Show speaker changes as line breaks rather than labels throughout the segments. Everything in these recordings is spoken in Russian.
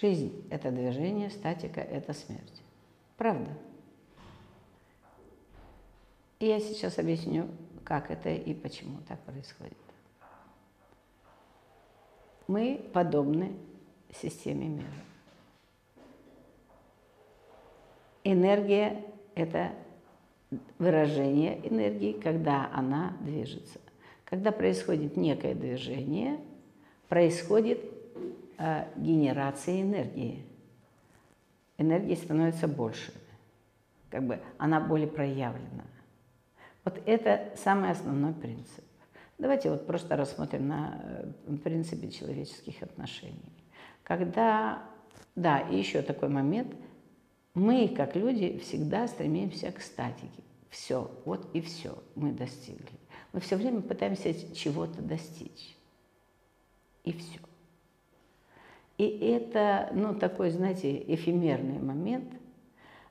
Жизнь – это движение, статика – это смерть. Правда? И я сейчас объясню, как это и почему так происходит. Мы подобны системе мира. Энергия – это выражение энергии, когда она движется. Когда происходит некое движение, происходит э, генерация энергии. Энергии становится больше, как бы она более проявлена. Вот это самый основной принцип. Давайте вот просто рассмотрим на э, принципе человеческих отношений. Когда, да, и еще такой момент, мы, как люди, всегда стремимся к статике. Все, вот и все мы достигли. Мы все время пытаемся чего-то достичь. И все. И это, ну, такой, знаете, эфемерный момент,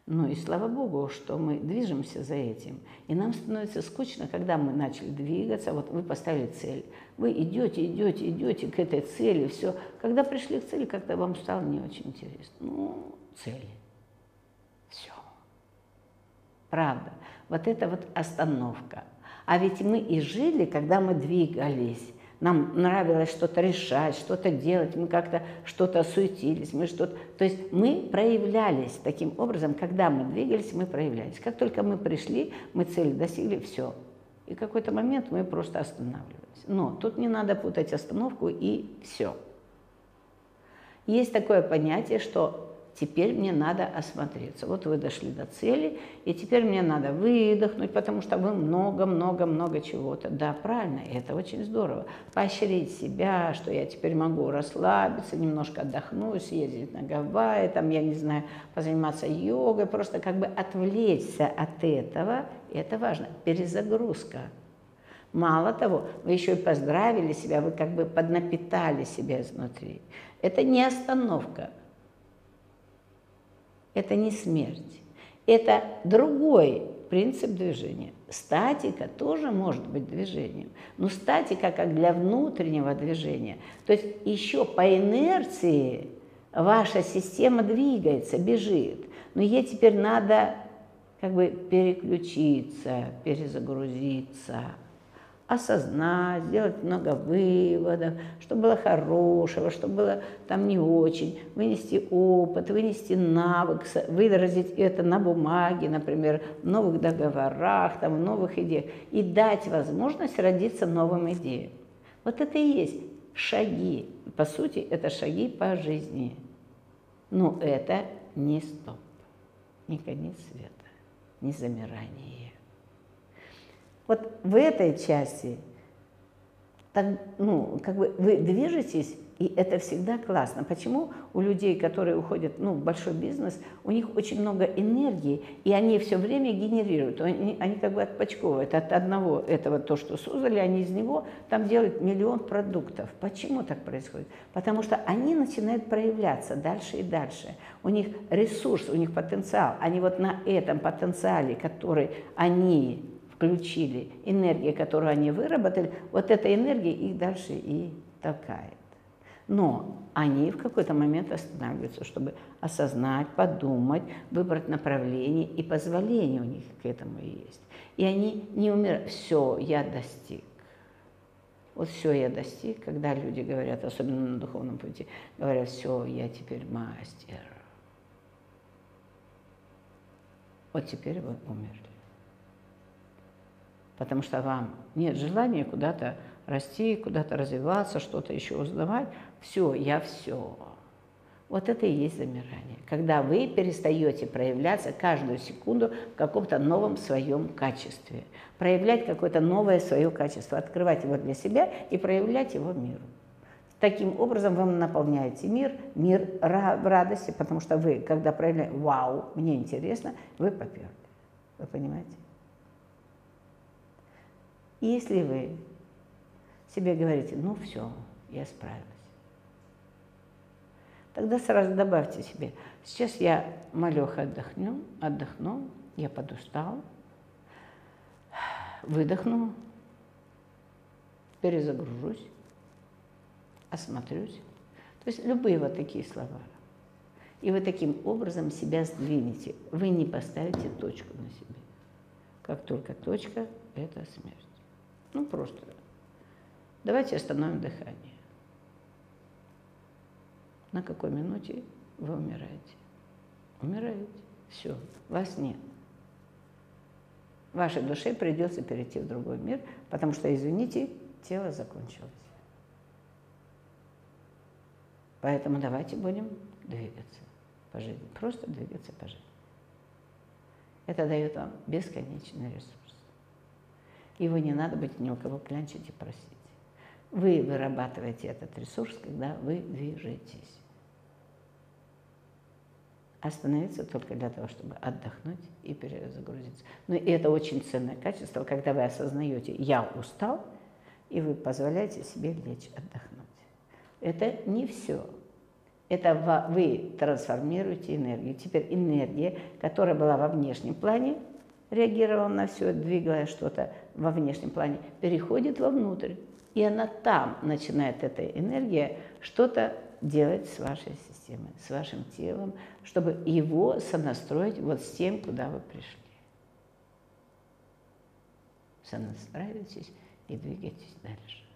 ну и слава Богу, что мы движемся за этим. И нам становится скучно, когда мы начали двигаться. Вот вы поставили цель. Вы идете, идете, идете к этой цели. Все. Когда пришли к цели, как-то вам стало не очень интересно. Ну, цель. Все. Правда. Вот это вот остановка. А ведь мы и жили, когда мы двигались нам нравилось что-то решать, что-то делать, мы как-то что-то суетились, мы что-то... То есть мы проявлялись таким образом, когда мы двигались, мы проявлялись. Как только мы пришли, мы цели достигли, все. И какой-то момент мы просто останавливались. Но тут не надо путать остановку и все. Есть такое понятие, что теперь мне надо осмотреться. Вот вы дошли до цели, и теперь мне надо выдохнуть, потому что вы много-много-много чего-то. Да, правильно, это очень здорово. Поощрить себя, что я теперь могу расслабиться, немножко отдохнуть, съездить на Гавайи, там, я не знаю, позаниматься йогой, просто как бы отвлечься от этого, это важно. Перезагрузка. Мало того, вы еще и поздравили себя, вы как бы поднапитали себя изнутри. Это не остановка, это не смерть. Это другой принцип движения. Статика тоже может быть движением, но статика как для внутреннего движения. То есть еще по инерции ваша система двигается, бежит. Но ей теперь надо как бы переключиться, перезагрузиться осознать, сделать много выводов, что было хорошего, что было там не очень, вынести опыт, вынести навык, выразить это на бумаге, например, в новых договорах, там, в новых идеях, и дать возможность родиться новым идеям. Вот это и есть шаги. По сути, это шаги по жизни. Но это не стоп, не конец света, не замирание. Вот в этой части так, ну, как бы вы движетесь, и это всегда классно. Почему у людей, которые уходят ну, в большой бизнес, у них очень много энергии, и они все время генерируют. Они, они как бы отпочковывают от одного этого то, что создали, они из него там делают миллион продуктов. Почему так происходит? Потому что они начинают проявляться дальше и дальше. У них ресурс, у них потенциал. Они вот на этом потенциале, который они включили, энергия, которую они выработали, вот эта энергия их дальше и толкает. Но они в какой-то момент останавливаются, чтобы осознать, подумать, выбрать направление, и позволение у них к этому есть. И они не умирают. Все, я достиг. Вот все я достиг, когда люди говорят, особенно на духовном пути, говорят, все, я теперь мастер. Вот теперь вы умерли потому что вам нет желания куда-то расти, куда-то развиваться, что-то еще узнавать. Все, я все. Вот это и есть замирание. Когда вы перестаете проявляться каждую секунду в каком-то новом своем качестве. Проявлять какое-то новое свое качество, открывать его для себя и проявлять его миру. Таким образом вы наполняете мир, мир в радости, потому что вы, когда проявляете, вау, мне интересно, вы поперли. Вы понимаете? И если вы себе говорите, ну все, я справилась, тогда сразу добавьте себе, сейчас я малеха отдохну, отдохну, я подустал, выдохну, перезагружусь, осмотрюсь. То есть любые вот такие слова. И вы таким образом себя сдвинете. Вы не поставите точку на себе. Как только точка – это смерть. Ну, просто. Давайте остановим дыхание. На какой минуте вы умираете? Умираете. Все, вас нет. Вашей душе придется перейти в другой мир, потому что, извините, тело закончилось. Поэтому давайте будем двигаться по жизни. Просто двигаться по жизни. Это дает вам бесконечный ресурс. Его не надо быть ни у кого клянчить и просить. Вы вырабатываете этот ресурс, когда вы движетесь. Остановиться только для того, чтобы отдохнуть и перезагрузиться. Ну и это очень ценное качество, когда вы осознаете, я устал, и вы позволяете себе лечь, отдохнуть. Это не все. Это вы трансформируете энергию. Теперь энергия, которая была во внешнем плане, реагировала на все, двигая что-то во внешнем плане, переходит вовнутрь. И она там начинает, эта энергия, что-то делать с вашей системой, с вашим телом, чтобы его сонастроить вот с тем, куда вы пришли. Сонастраивайтесь и двигайтесь дальше.